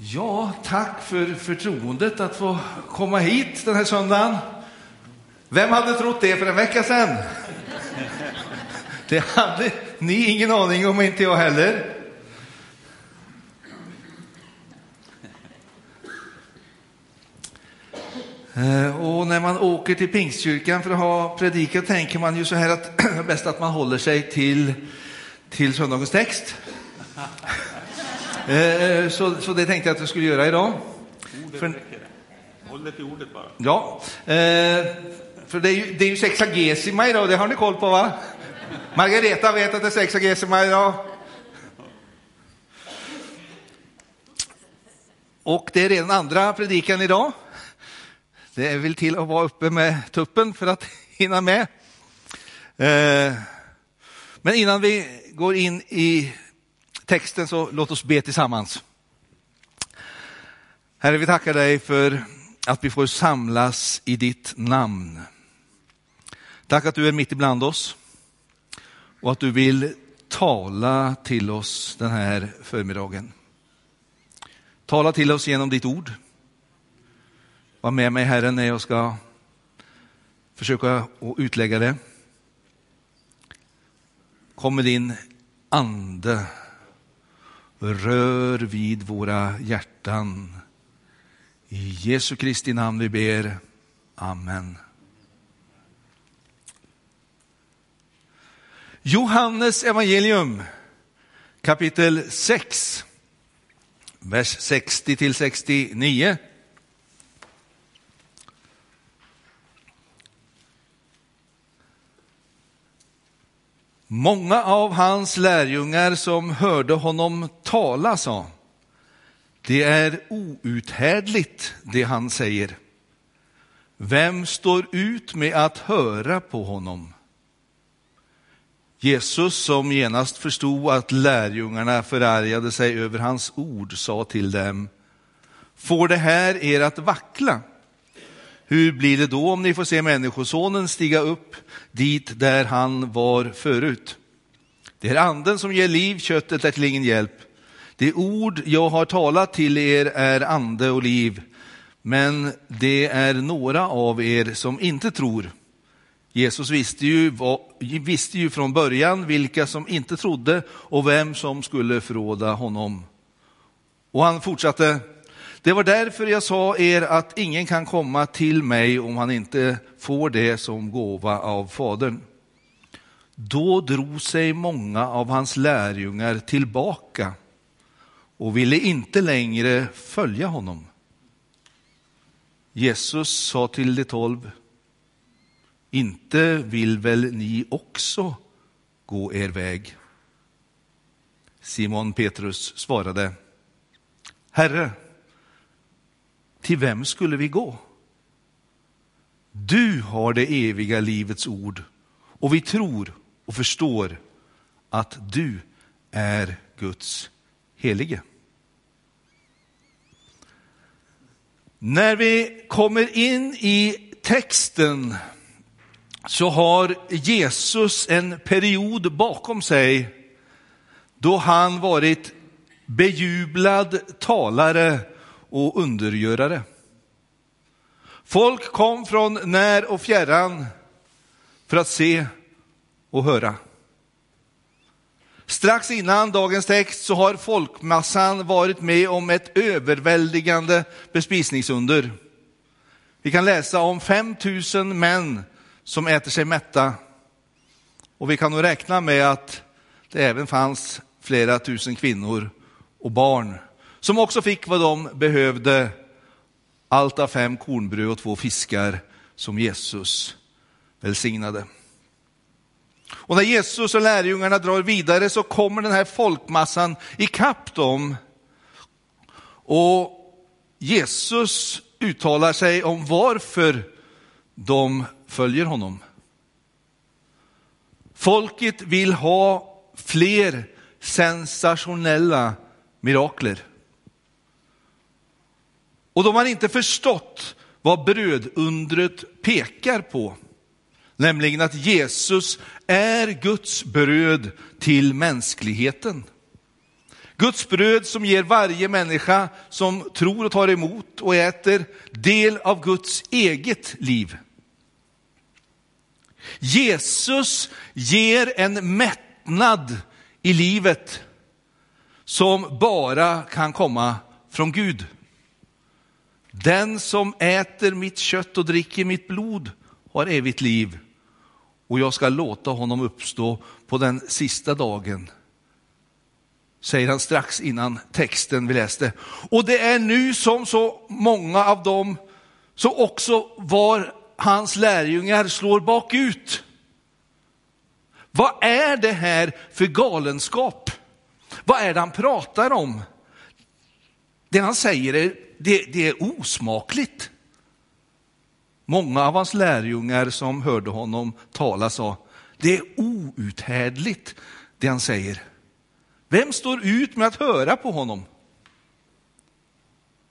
Ja, tack för förtroendet att få komma hit den här söndagen. Vem hade trott det för en vecka sedan? Det hade ni ingen aning om, inte jag heller. Eh, och när man åker till Pingstkyrkan för att ha predikat tänker man ju så här att det är bäst att man håller sig till, till söndagens text. Eh, så, så det tänkte jag att jag skulle göra idag. För... Håll dig till ordet bara. Ja, eh, för det är ju, det är ju sexagesima idag, det har ni koll på va? Margareta vet att det är sexagesima idag. Och det är redan andra predikan idag. Det vill till att vara uppe med tuppen för att hinna med. Eh, men innan vi går in i texten så låt oss be tillsammans. Herre, vi tackar dig för att vi får samlas i ditt namn. Tack att du är mitt ibland oss och att du vill tala till oss den här förmiddagen. Tala till oss genom ditt ord. Var med mig Herre när jag ska försöka att utlägga det. Kom med din ande rör vid våra hjärtan. I Jesu Kristi namn vi ber. Amen. Johannes evangelium kapitel 6, vers 60 till 69. Många av hans lärjungar som hörde honom tala sa, det är outhärdligt det han säger. Vem står ut med att höra på honom? Jesus, som genast förstod att lärjungarna förargade sig över hans ord, sa till dem, får det här er att vackla? Hur blir det då om ni får se Människosonen stiga upp dit där han var förut? Det är anden som ger liv, köttet är till ingen hjälp. Det ord jag har talat till er är ande och liv, men det är några av er som inte tror. Jesus visste ju, visste ju från början vilka som inte trodde och vem som skulle förråda honom. Och han fortsatte, det var därför jag sa er att ingen kan komma till mig om han inte får det som gåva av Fadern. Då drog sig många av hans lärjungar tillbaka och ville inte längre följa honom. Jesus sa till de tolv, inte vill väl ni också gå er väg? Simon Petrus svarade, Herre, till vem skulle vi gå? Du har det eviga livets ord och vi tror och förstår att du är Guds helige. När vi kommer in i texten så har Jesus en period bakom sig då han varit bejublad talare och undergörare. Folk kom från när och fjärran för att se och höra. Strax innan dagens text så har folkmassan varit med om ett överväldigande bespisningsunder. Vi kan läsa om 5000 män som äter sig mätta. Och vi kan nog räkna med att det även fanns flera tusen kvinnor och barn som också fick vad de behövde. Allt av fem kornbröd och två fiskar som Jesus välsignade. Och när Jesus och lärjungarna drar vidare så kommer den här folkmassan ikapp dem. Och Jesus uttalar sig om varför de följer honom. Folket vill ha fler sensationella mirakler. Och de har inte förstått vad brödundret pekar på, nämligen att Jesus är Guds bröd till mänskligheten. Guds bröd som ger varje människa som tror och tar emot och äter del av Guds eget liv. Jesus ger en mättnad i livet som bara kan komma från Gud. Den som äter mitt kött och dricker mitt blod har evigt liv och jag ska låta honom uppstå på den sista dagen. Säger han strax innan texten vi läste. Och det är nu som så många av dem så också var hans lärjungar slår bakut. Vad är det här för galenskap? Vad är det han pratar om? Det han säger är, det, det är osmakligt. Många av hans lärjungar som hörde honom tala sa, det är outhärdligt det han säger. Vem står ut med att höra på honom?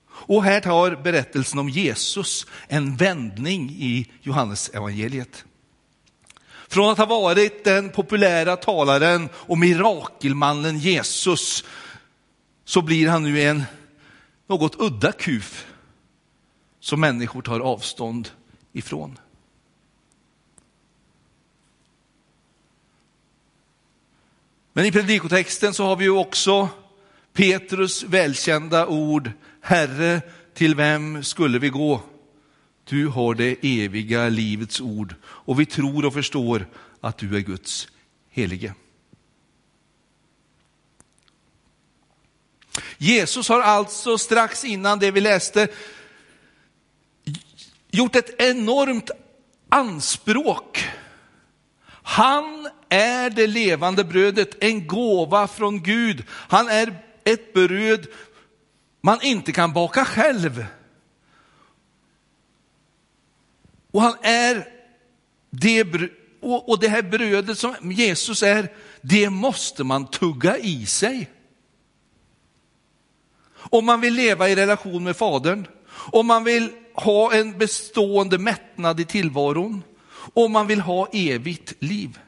Och här tar berättelsen om Jesus en vändning i Johannes evangeliet. Från att ha varit den populära talaren och mirakelmannen Jesus så blir han nu en något udda kuf som människor tar avstånd ifrån. Men i predikotexten så har vi ju också Petrus välkända ord, Herre, till vem skulle vi gå? Du har det eviga livets ord och vi tror och förstår att du är Guds helige. Jesus har alltså strax innan det vi läste gjort ett enormt anspråk. Han är det levande brödet, en gåva från Gud. Han är ett bröd man inte kan baka själv. Och han är det, och det här brödet som Jesus är, det måste man tugga i sig. Om man vill leva i relation med Fadern, om man vill ha en bestående mättnad i tillvaron, om man vill ha evigt liv.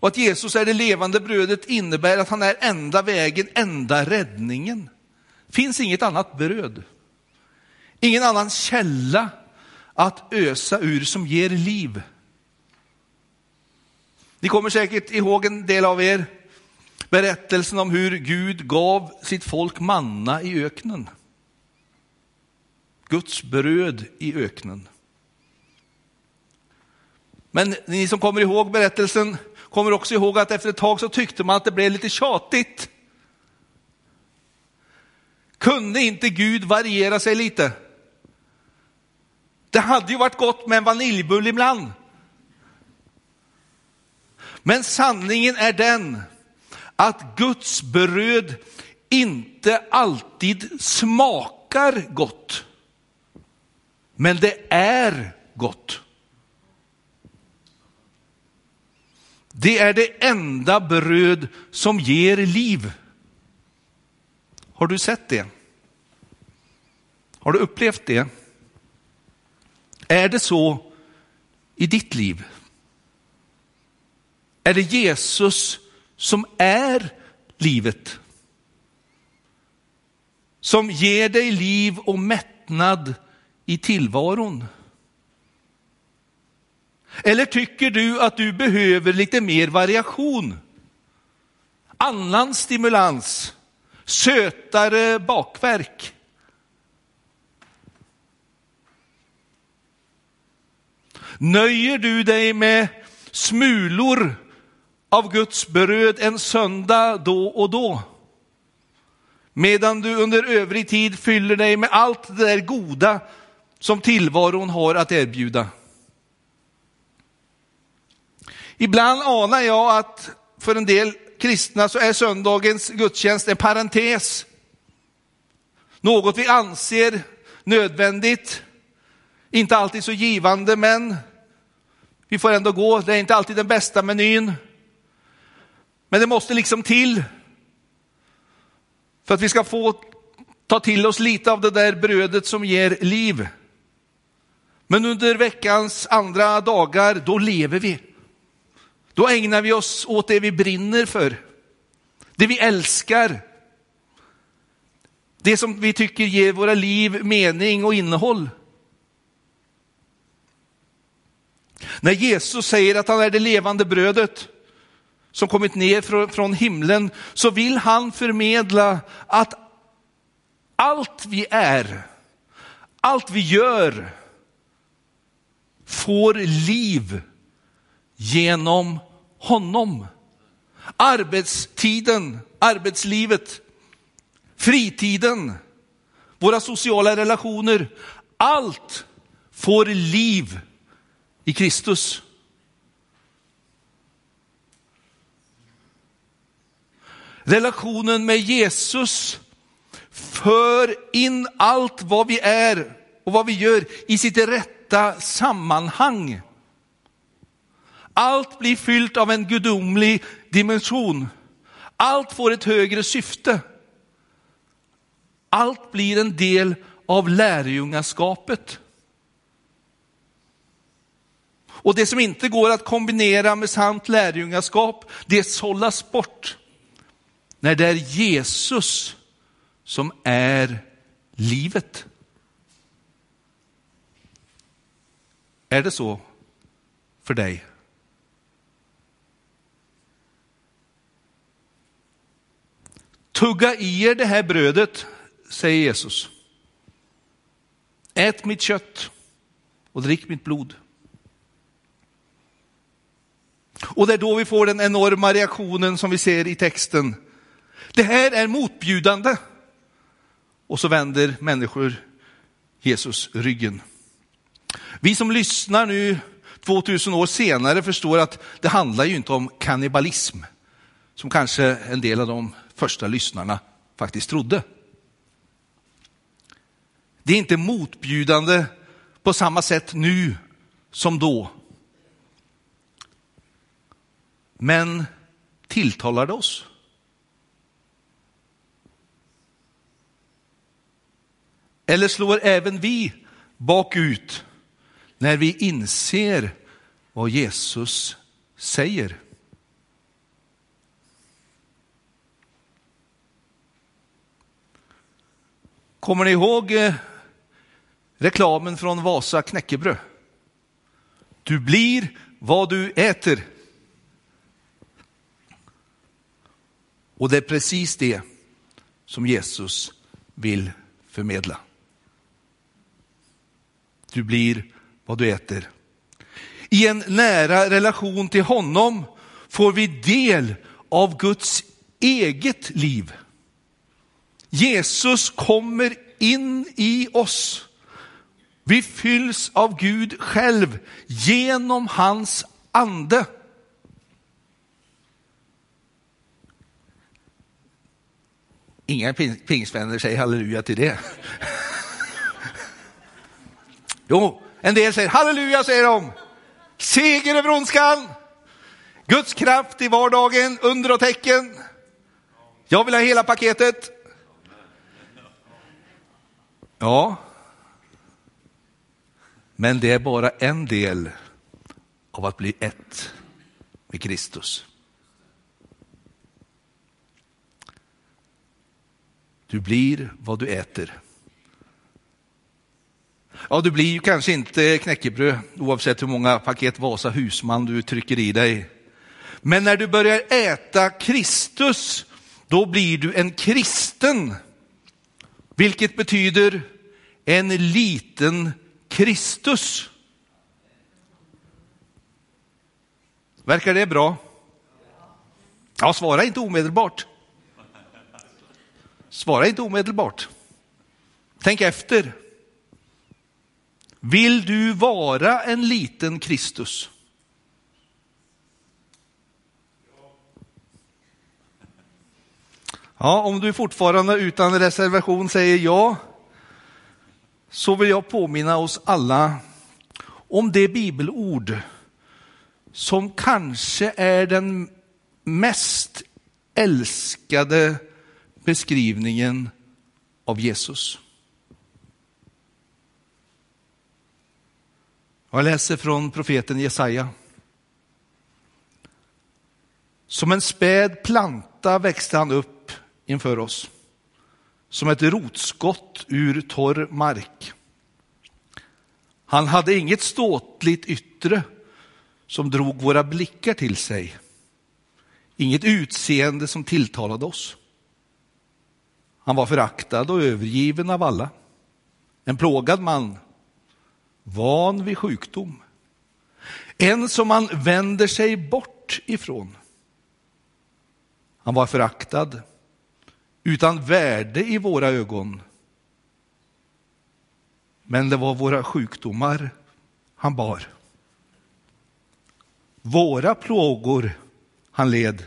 Och att Jesus är det levande brödet innebär att han är enda vägen, enda räddningen. finns inget annat bröd. Ingen annan källa att ösa ur som ger liv. Ni kommer säkert ihåg en del av er berättelsen om hur Gud gav sitt folk manna i öknen. Guds bröd i öknen. Men ni som kommer ihåg berättelsen kommer också ihåg att efter ett tag så tyckte man att det blev lite tjatigt. Kunde inte Gud variera sig lite? Det hade ju varit gott med en vaniljbulle ibland. Men sanningen är den att Guds bröd inte alltid smakar gott. Men det är gott. Det är det enda bröd som ger liv. Har du sett det? Har du upplevt det? Är det så i ditt liv? Är det Jesus som är livet? Som ger dig liv och mättnad i tillvaron? Eller tycker du att du behöver lite mer variation? Annan stimulans, sötare bakverk? Nöjer du dig med smulor av Guds bröd en söndag då och då? Medan du under övrig tid fyller dig med allt det där goda som tillvaron har att erbjuda. Ibland anar jag att för en del kristna så är söndagens gudstjänst en parentes. Något vi anser nödvändigt, inte alltid så givande, men vi får ändå gå. Det är inte alltid den bästa menyn. Men det måste liksom till för att vi ska få ta till oss lite av det där brödet som ger liv. Men under veckans andra dagar, då lever vi. Då ägnar vi oss åt det vi brinner för. det vi älskar, det som vi tycker ger våra liv mening och innehåll. När Jesus säger att han är det levande brödet som kommit ner från himlen så vill han förmedla att allt vi är, allt vi gör får liv genom honom. Arbetstiden, arbetslivet, fritiden, våra sociala relationer, allt får liv i Kristus. Relationen med Jesus för in allt vad vi är och vad vi gör i sitt rätta sammanhang. Allt blir fyllt av en gudomlig dimension. Allt får ett högre syfte. Allt blir en del av lärjungaskapet. Och det som inte går att kombinera med sant lärjungaskap, det sållas bort. När det är Jesus som är livet. Är det så för dig? Tugga i er det här brödet, säger Jesus. Ät mitt kött och drick mitt blod. Och det är då vi får den enorma reaktionen som vi ser i texten. Det här är motbjudande. Och så vänder människor Jesus ryggen. Vi som lyssnar nu 2000 år senare förstår att det handlar ju inte om kannibalism, som kanske en del av de första lyssnarna faktiskt trodde. Det är inte motbjudande på samma sätt nu som då. Men tilltalar det oss? Eller slår även vi bakut när vi inser vad Jesus säger? Kommer ni ihåg eh, reklamen från Vasa knäckebröd? Du blir vad du äter. Och det är precis det som Jesus vill förmedla. Du blir vad du äter. I en nära relation till honom får vi del av Guds eget liv. Jesus kommer in i oss. Vi fylls av Gud själv genom hans ande. Inga pingstvänner säger halleluja till det. Jo, en del säger halleluja, säger de. Seger över ondskan. Guds kraft i vardagen, under och tecken. Jag vill ha hela paketet. Ja, men det är bara en del av att bli ett med Kristus. Du blir vad du äter. Ja, du blir ju kanske inte knäckebröd oavsett hur många paket Vasa husman du trycker i dig. Men när du börjar äta Kristus, då blir du en kristen. Vilket betyder en liten Kristus. Verkar det bra? Ja, svara inte omedelbart. Svara inte omedelbart. Tänk efter. Vill du vara en liten Kristus? Ja, om du fortfarande utan reservation säger ja, så vill jag påminna oss alla om det bibelord som kanske är den mest älskade beskrivningen av Jesus. Jag läser från profeten Jesaja. Som en späd planta växte han upp inför oss, som ett rotskott ur torr mark. Han hade inget ståtligt yttre som drog våra blickar till sig, inget utseende som tilltalade oss. Han var föraktad och övergiven av alla, en plågad man, van vid sjukdom, en som man vänder sig bort ifrån. Han var föraktad, utan värde i våra ögon. Men det var våra sjukdomar han bar. Våra plågor han led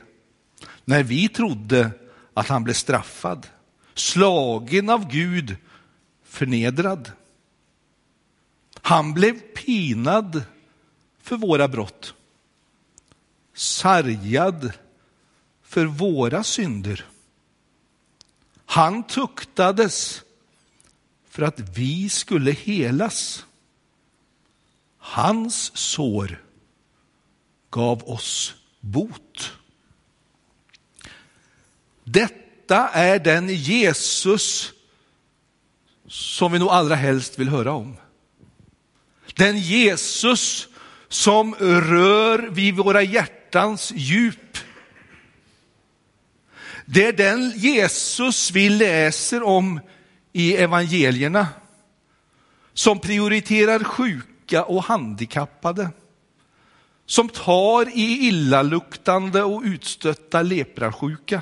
när vi trodde att han blev straffad, slagen av Gud, förnedrad. Han blev pinad för våra brott, sargad för våra synder. Han tuktades för att vi skulle helas. Hans sår gav oss bot. Detta är den Jesus som vi nog allra helst vill höra om. Den Jesus som rör vid våra hjärtans djup. Det är den Jesus vi läser om i evangelierna som prioriterar sjuka och handikappade, som tar i illaluktande och utstötta leprasjuka.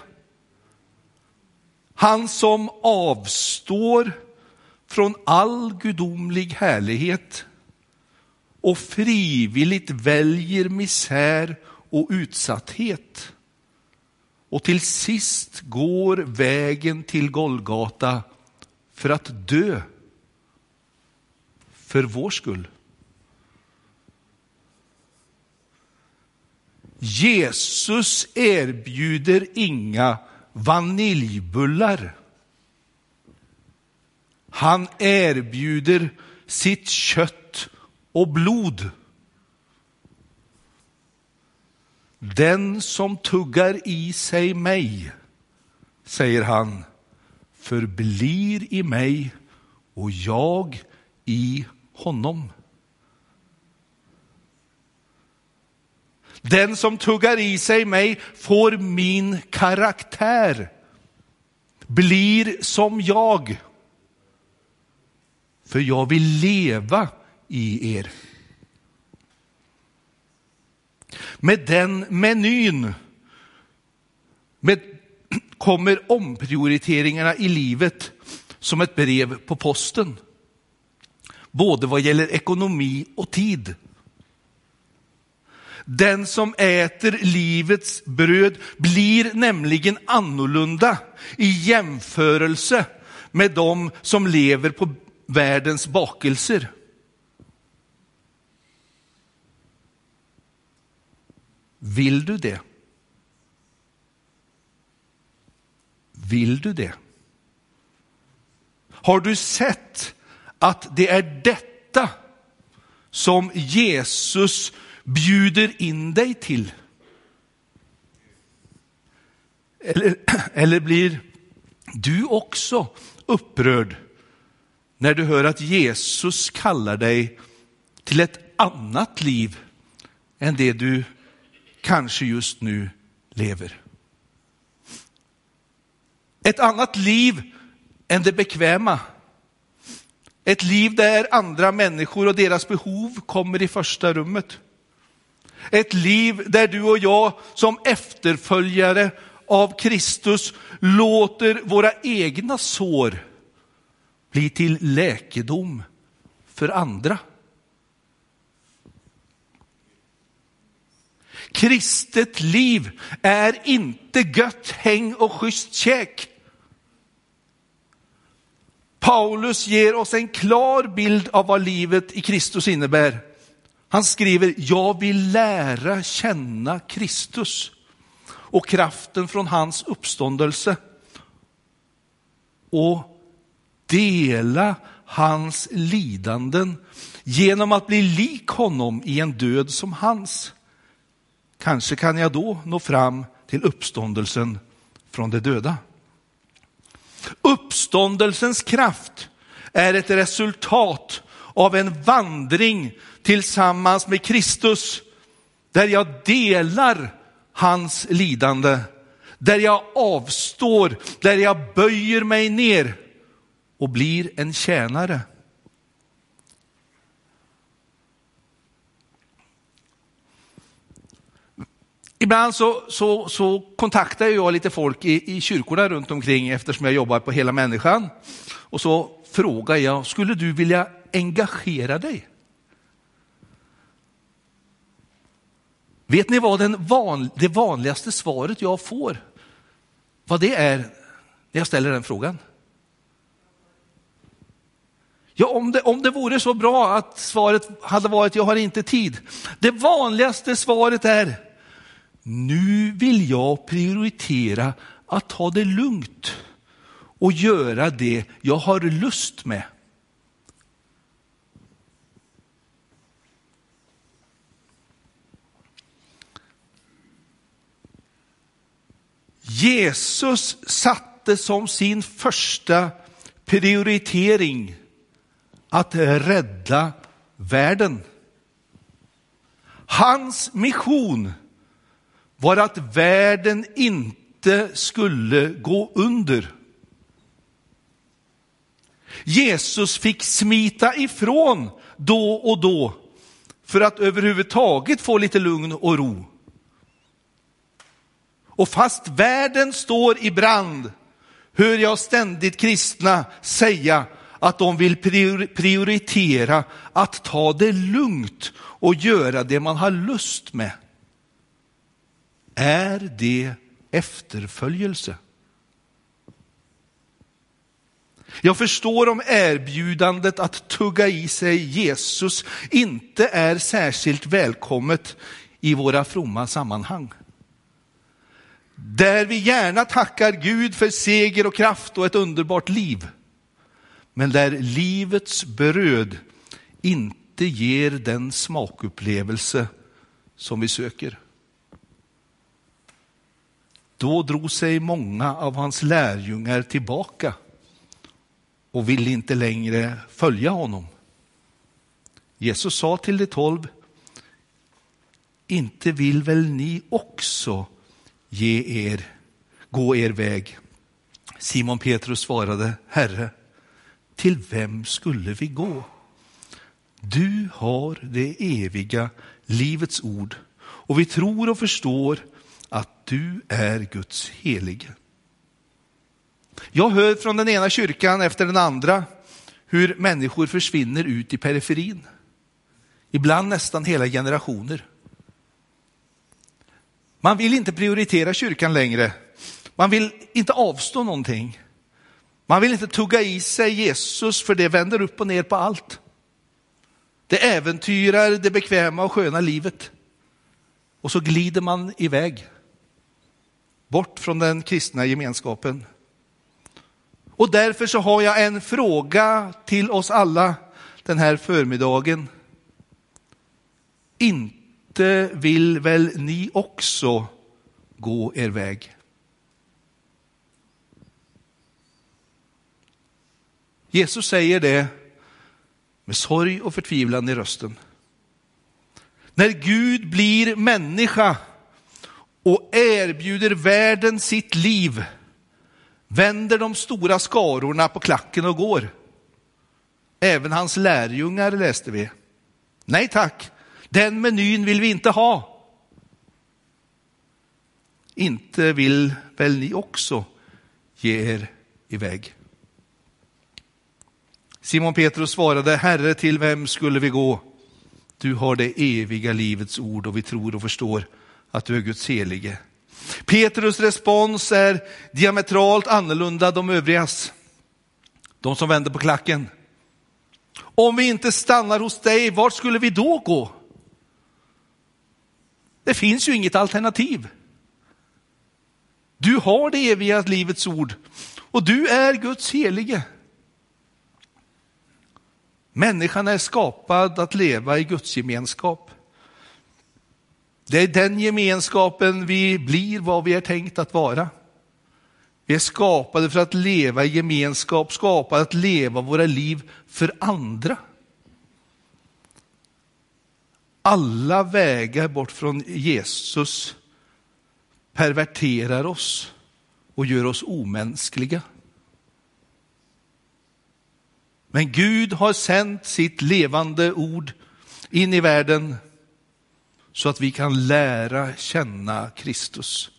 Han som avstår från all gudomlig härlighet och frivilligt väljer misär och utsatthet. Och till sist går vägen till Golgata för att dö för vår skull. Jesus erbjuder inga vaniljbullar. Han erbjuder sitt kött och blod. Den som tuggar i sig mig, säger han, förblir i mig och jag i honom. Den som tuggar i sig mig får min karaktär, blir som jag. För jag vill leva i er. Med den menyn med, kommer omprioriteringarna i livet som ett brev på posten. Både vad gäller ekonomi och tid. Den som äter livets bröd blir nämligen annorlunda i jämförelse med de som lever på världens bakelser. Vill du det? Vill du det? Har du sett att det är detta som Jesus bjuder in dig till? Eller, eller blir du också upprörd när du hör att Jesus kallar dig till ett annat liv än det du kanske just nu lever. Ett annat liv än det bekväma. Ett liv där andra människor och deras behov kommer i första rummet. Ett liv där du och jag som efterföljare av Kristus låter våra egna sår bli till läkedom för andra. Kristet liv är inte gött häng och schysst käk. Paulus ger oss en klar bild av vad livet i Kristus innebär. Han skriver, jag vill lära känna Kristus och kraften från hans uppståndelse och dela hans lidanden genom att bli lik honom i en död som hans. Kanske kan jag då nå fram till uppståndelsen från de döda. Uppståndelsens kraft är ett resultat av en vandring tillsammans med Kristus, där jag delar hans lidande, där jag avstår, där jag böjer mig ner och blir en tjänare. Ibland så, så, så kontaktar jag lite folk i, i kyrkorna runt omkring eftersom jag jobbar på hela människan. Och så frågar jag, skulle du vilja engagera dig? Vet ni vad den van, det vanligaste svaret jag får, vad det är när jag ställer den frågan? Ja, om det, om det vore så bra att svaret hade varit jag har inte tid. Det vanligaste svaret är nu vill jag prioritera att ta det lugnt och göra det jag har lust med. Jesus satte som sin första prioritering att rädda världen. Hans mission var att världen inte skulle gå under. Jesus fick smita ifrån då och då för att överhuvudtaget få lite lugn och ro. Och fast världen står i brand hör jag ständigt kristna säga att de vill prioritera att ta det lugnt och göra det man har lust med. Är det efterföljelse? Jag förstår om erbjudandet att tugga i sig Jesus inte är särskilt välkommet i våra fromma sammanhang. Där vi gärna tackar Gud för seger och kraft och ett underbart liv. Men där livets bröd inte ger den smakupplevelse som vi söker. Då drog sig många av hans lärjungar tillbaka och ville inte längre följa honom. Jesus sa till de tolv, inte vill väl ni också ge er, gå er väg? Simon Petrus svarade, Herre, till vem skulle vi gå? Du har det eviga livets ord och vi tror och förstår att du är Guds helige. Jag hör från den ena kyrkan efter den andra hur människor försvinner ut i periferin. Ibland nästan hela generationer. Man vill inte prioritera kyrkan längre. Man vill inte avstå någonting. Man vill inte tugga i sig Jesus för det vänder upp och ner på allt. Det äventyrar det bekväma och sköna livet. Och så glider man iväg. Bort från den kristna gemenskapen. Och därför så har jag en fråga till oss alla den här förmiddagen. Inte vill väl ni också gå er väg? Jesus säger det med sorg och förtvivlan i rösten. När Gud blir människa och erbjuder världen sitt liv vänder de stora skarorna på klacken och går. Även hans lärjungar läste vi. Nej tack, den menyn vill vi inte ha. Inte vill väl ni också ge er iväg? Simon Petrus svarade, Herre till vem skulle vi gå? Du har det eviga livets ord och vi tror och förstår att du är Guds helige. Petrus respons är diametralt annorlunda de övrigas. De som vänder på klacken. Om vi inte stannar hos dig, vart skulle vi då gå? Det finns ju inget alternativ. Du har det eviga livets ord och du är Guds helige. Människan är skapad att leva i Guds gemenskap. Det är den gemenskapen vi blir vad vi är tänkt att vara. Vi är skapade för att leva i gemenskap, skapade att leva våra liv för andra. Alla vägar bort från Jesus perverterar oss och gör oss omänskliga. Men Gud har sänt sitt levande ord in i världen så att vi kan lära känna Kristus.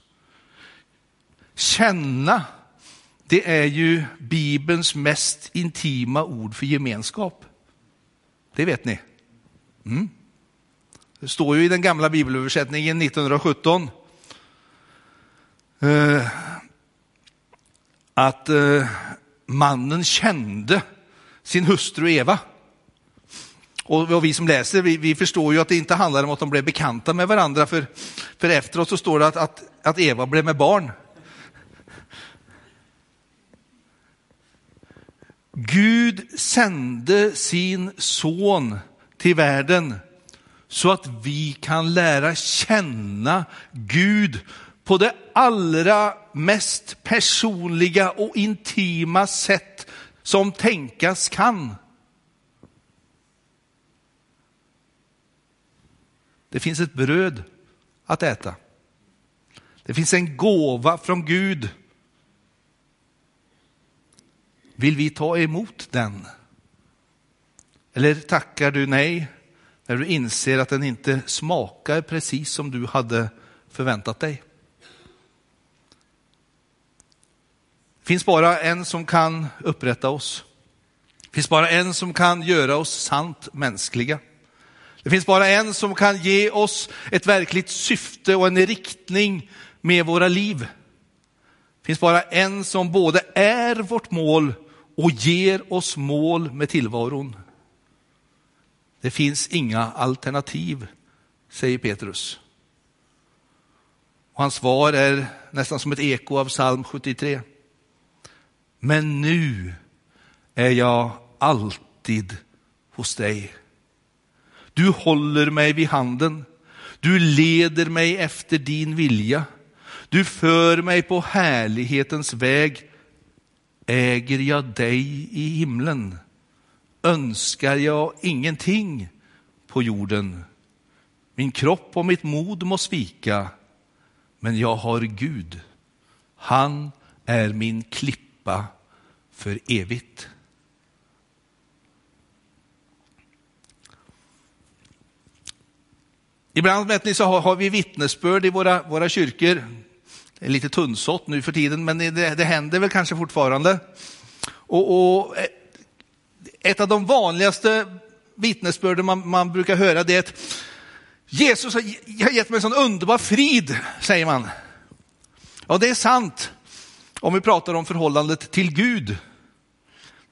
Känna, det är ju Bibelns mest intima ord för gemenskap. Det vet ni. Mm. Det står ju i den gamla bibelöversättningen 1917 eh, att eh, mannen kände sin hustru Eva. Och, vi som läser, vi, vi, förstår ju att det inte handlar om att de blev bekanta med varandra, för, för efteråt så står det att, att, att Eva blev med barn. Gud sände sin son till världen så att vi kan lära känna Gud på det allra mest personliga och intima sätt som tänkas kan. Det finns ett bröd att äta. Det finns en gåva från Gud. Vill vi ta emot den? Eller tackar du nej när du inser att den inte smakar precis som du hade förväntat dig? Det finns bara en som kan upprätta oss. Det finns bara en som kan göra oss sant mänskliga. Det finns bara en som kan ge oss ett verkligt syfte och en riktning med våra liv. Det finns bara en som både är vårt mål och ger oss mål med tillvaron. Det finns inga alternativ, säger Petrus. Och hans svar är nästan som ett eko av psalm 73. Men nu är jag alltid hos dig. Du håller mig vid handen. Du leder mig efter din vilja. Du för mig på härlighetens väg. Äger jag dig i himlen önskar jag ingenting på jorden. Min kropp och mitt mod må svika, men jag har Gud. Han är min klippa för evigt. Ibland vet ni, så har, har vi vittnesbörd i våra, våra kyrkor. Det är lite tunnsått nu för tiden, men det, det händer väl kanske fortfarande. Och, och, eh, ett av de vanligaste vittnesbörden man, man brukar höra det är att Jesus har gett mig en sån underbar frid, säger man. Ja, det är sant om vi pratar om förhållandet till Gud.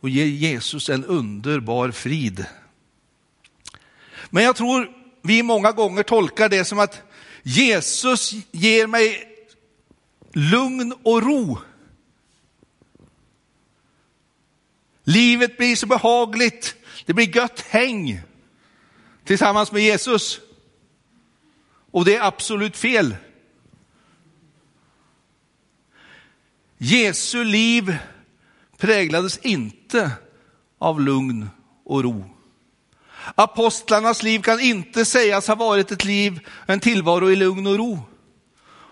Och ger Jesus en underbar frid. Men jag tror vi många gånger tolkar det som att Jesus ger mig lugn och ro. Livet blir så behagligt, det blir gött häng tillsammans med Jesus. Och det är absolut fel. Jesu liv präglades inte av lugn och ro. Apostlarnas liv kan inte sägas ha varit ett liv, en tillvaro i lugn och ro.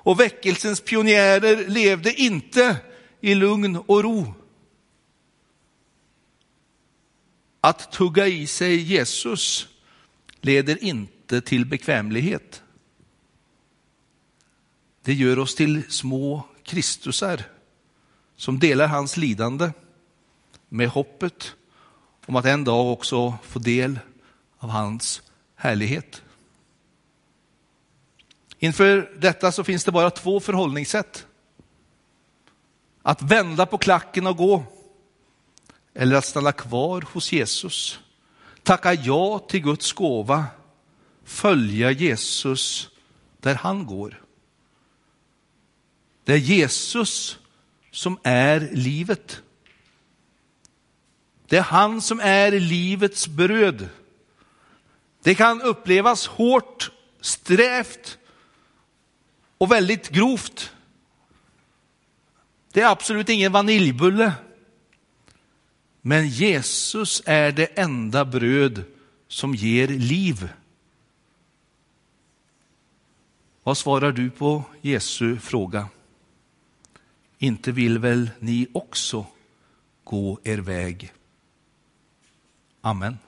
Och väckelsens pionjärer levde inte i lugn och ro. Att tugga i sig Jesus leder inte till bekvämlighet. Det gör oss till små Kristusar som delar hans lidande med hoppet om att en dag också få del av hans härlighet. Inför detta så finns det bara två förhållningssätt. Att vända på klacken och gå eller att stanna kvar hos Jesus. Tacka ja till Guds gåva, följa Jesus där han går. Det är Jesus som är livet. Det är han som är livets bröd. Det kan upplevas hårt, strävt och väldigt grovt. Det är absolut ingen vaniljbulle. Men Jesus är det enda bröd som ger liv. Vad svarar du på Jesu fråga? Inte vill väl ni också gå er väg? Amen.